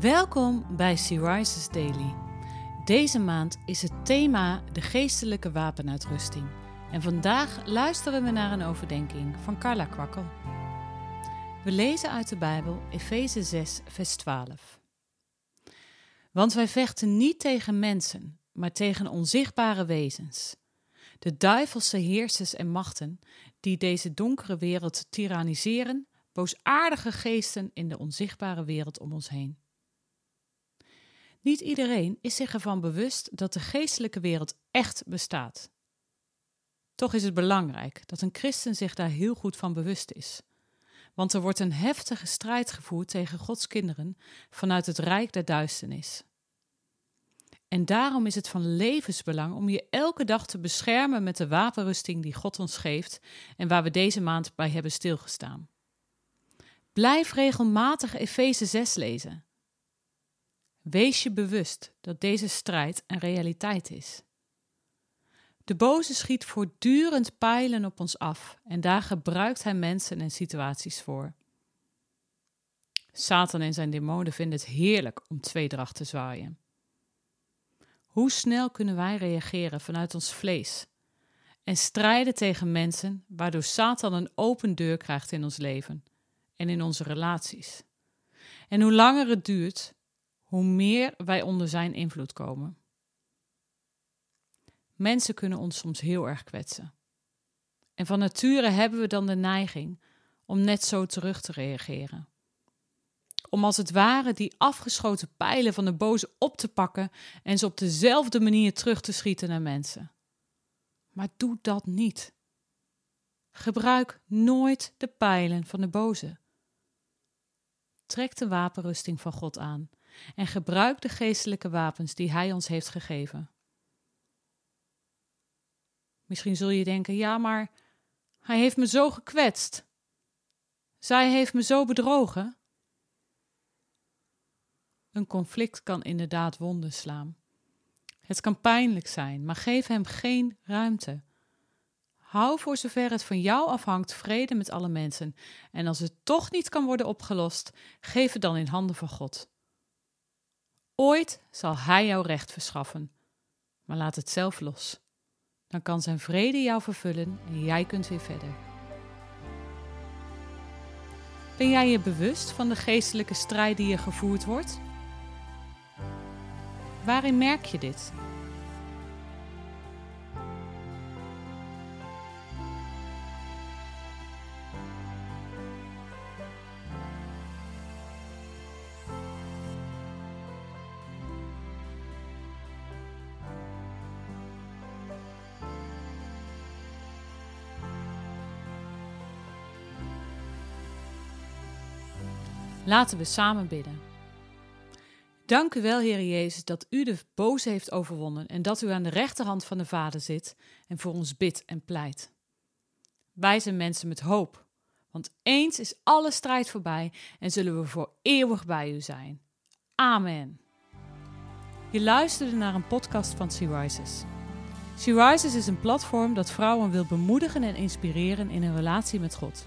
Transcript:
Welkom bij Sea Rises Daily. Deze maand is het thema de geestelijke wapenuitrusting. En vandaag luisteren we naar een overdenking van Carla Kwakkel. We lezen uit de Bijbel Efeze 6, vers 12. Want wij vechten niet tegen mensen, maar tegen onzichtbare wezens. De duivelse heersers en machten die deze donkere wereld tyranniseren, boosaardige geesten in de onzichtbare wereld om ons heen. Niet iedereen is zich ervan bewust dat de geestelijke wereld echt bestaat. Toch is het belangrijk dat een christen zich daar heel goed van bewust is. Want er wordt een heftige strijd gevoerd tegen Gods kinderen vanuit het rijk der duisternis. En daarom is het van levensbelang om je elke dag te beschermen met de wapenrusting die God ons geeft en waar we deze maand bij hebben stilgestaan. Blijf regelmatig Efeze 6 lezen. Wees je bewust dat deze strijd een realiteit is. De boze schiet voortdurend pijlen op ons af en daar gebruikt hij mensen en situaties voor. Satan en zijn demonen vinden het heerlijk om tweedracht te zwaaien. Hoe snel kunnen wij reageren vanuit ons vlees en strijden tegen mensen waardoor Satan een open deur krijgt in ons leven en in onze relaties? En hoe langer het duurt, hoe meer wij onder zijn invloed komen. Mensen kunnen ons soms heel erg kwetsen. En van nature hebben we dan de neiging om net zo terug te reageren. Om als het ware die afgeschoten pijlen van de boze op te pakken en ze op dezelfde manier terug te schieten naar mensen. Maar doe dat niet. Gebruik nooit de pijlen van de boze. Trek de wapenrusting van God aan en gebruik de geestelijke wapens die Hij ons heeft gegeven. Misschien zul je denken: ja, maar Hij heeft me zo gekwetst. Zij heeft me zo bedrogen. Een conflict kan inderdaad wonden slaan. Het kan pijnlijk zijn, maar geef hem geen ruimte. Hou voor zover het van jou afhangt vrede met alle mensen. En als het toch niet kan worden opgelost, geef het dan in handen van God. Ooit zal Hij jou recht verschaffen, maar laat het zelf los. Dan kan Zijn vrede jou vervullen en jij kunt weer verder. Ben jij je bewust van de geestelijke strijd die je gevoerd wordt? Waarin merk je dit? Laten we samen bidden. Dank u wel, Heer Jezus, dat u de boze heeft overwonnen en dat u aan de rechterhand van de Vader zit en voor ons bidt en pleit. Wij zijn mensen met hoop, want eens is alle strijd voorbij en zullen we voor eeuwig bij u zijn. Amen. Je luisterde naar een podcast van Sea Rises. Sea Rises is een platform dat vrouwen wil bemoedigen en inspireren in hun relatie met God.